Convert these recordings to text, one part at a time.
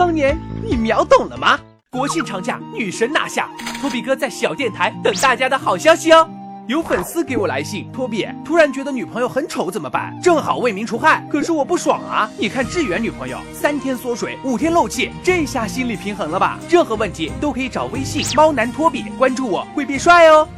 桑年，你秒懂了吗？国庆长假女神拿下，托比哥在小电台等大家的好消息哦。有粉丝给我来信，托比突然觉得女朋友很丑怎么办？正好为民除害，可是我不爽啊！你看志远女朋友三天缩水，五天漏气，这下心理平衡了吧？任何问题都可以找微信猫男托比，关注我会变帅哦。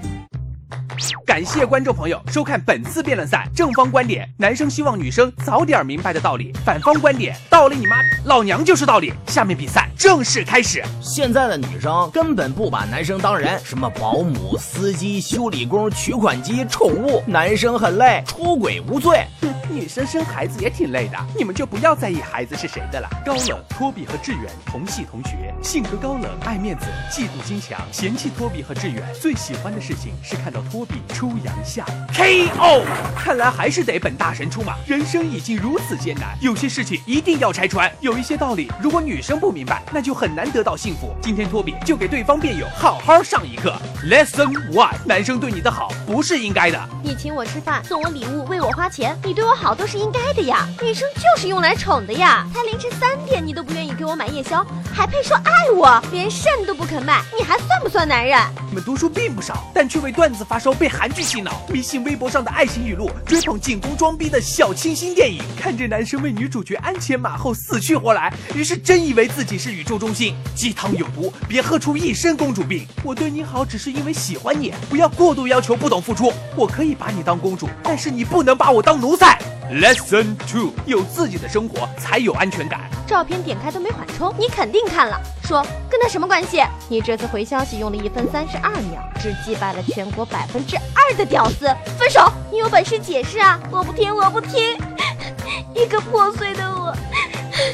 感谢观众朋友收看本次辩论赛。正方观点，男生希望女生早点明白的道理；反方观点，道理你妈，老娘就是道理。下面比赛正式开始。现在的女生根本不把男生当人，什么保姆、司机、修理工、取款机、宠物，男生很累，出轨无罪。哼，女生生孩子也挺累的，你们就不要在意孩子是谁的了。高冷，托比和志远同系同学，性格高冷，爱面子，嫉妒心强，嫌弃托比和志远。最喜欢的事情是看到托比出洋相。K.O. 看来还是得本大神出马。人生已经如此艰难，有些事情一定要拆穿，有一些道理，如果女生不明白，那就很难得到幸福。今天托比就给对方辩友好好上一课。Lesson One：男生对你的好不是应该的。你请我吃饭，送我礼物，为我花钱，你对我好都是应该的呀。女生就是用来宠的呀。才凌晨三点，你都不愿意给我买夜宵，还配说爱我？连肾都不肯卖，你还算不算男人？你们读书并不少，但却为段子发烧，被韩剧洗脑，迷信微博上的爱情语录，追捧进攻装逼的小清新电影，看着男生为女主角鞍前马后，死去活来，于是真以为自己是宇宙中心。鸡汤有毒，别喝出一身公主病。我对你好只是因为喜欢你，不要过度要求，不懂付出。我可以把你当公主，但是你不能把我当奴才。Lesson two：有自己的生活才有安全感。照片点开都没缓冲，你肯定看了。说跟他什么关系？你这次回消息用了一分三十二秒，只击败了全国百分之二的屌丝。分手，你有本事解释啊！我不听，我不听。一个破碎的我。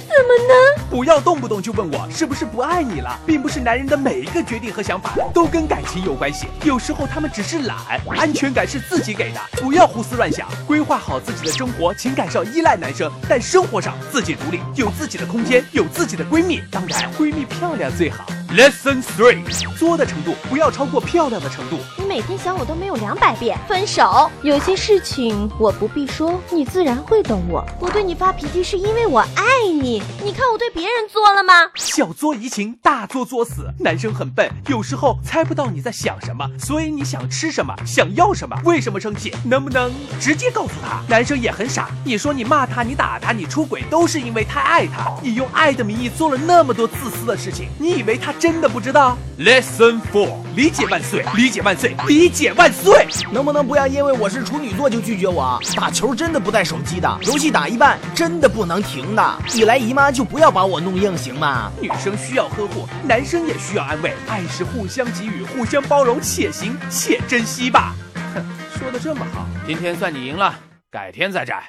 怎么呢？不要动不动就问我是不是不爱你了，并不是男人的每一个决定和想法都跟感情有关系，有时候他们只是懒，安全感是自己给的，不要胡思乱想，规划好自己的生活，情感上依赖男生，但生活上自己独立，有自己的空间，有自己的闺蜜，当然闺蜜漂亮最好。Lesson three，作的程度不要超过漂亮的程度。你每天想我都没有两百遍。分手，有些事情我不必说，你自然会懂我。我对你发脾气是因为我爱你。你看我对别人作了吗？小作怡情，大作作死。男生很笨，有时候猜不到你在想什么，所以你想吃什么，想要什么，为什么生气，能不能直接告诉他？男生也很傻，你说你骂他，你打他，你出轨，都是因为太爱他。你用爱的名义做了那么多自私的事情，你以为他？真的不知道。Lesson four，理解万岁，理解万岁，理解万岁。能不能不要因为我是处女座就拒绝我？打球真的不带手机的，游戏打一半真的不能停的。你来姨妈就不要把我弄硬，行吗？女生需要呵护，男生也需要安慰，爱是互相给予，互相包容，且行且珍惜吧。哼，说的这么好，今天算你赢了，改天再战。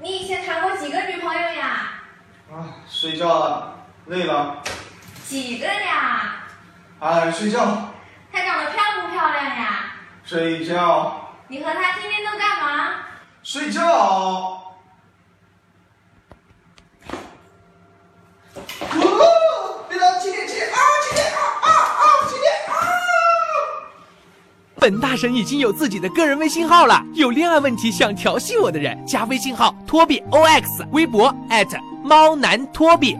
你以前谈过几个女朋友呀？啊，睡觉了，累了。几个呀？哎，睡觉。睡觉。你和他天天都干嘛？睡觉。别打，七点七啊，啊啊啊，啊！本大神已经有自己的个人微信号了，有恋爱问题想调戏我的人，加微信号托比 ox，微博猫男托比。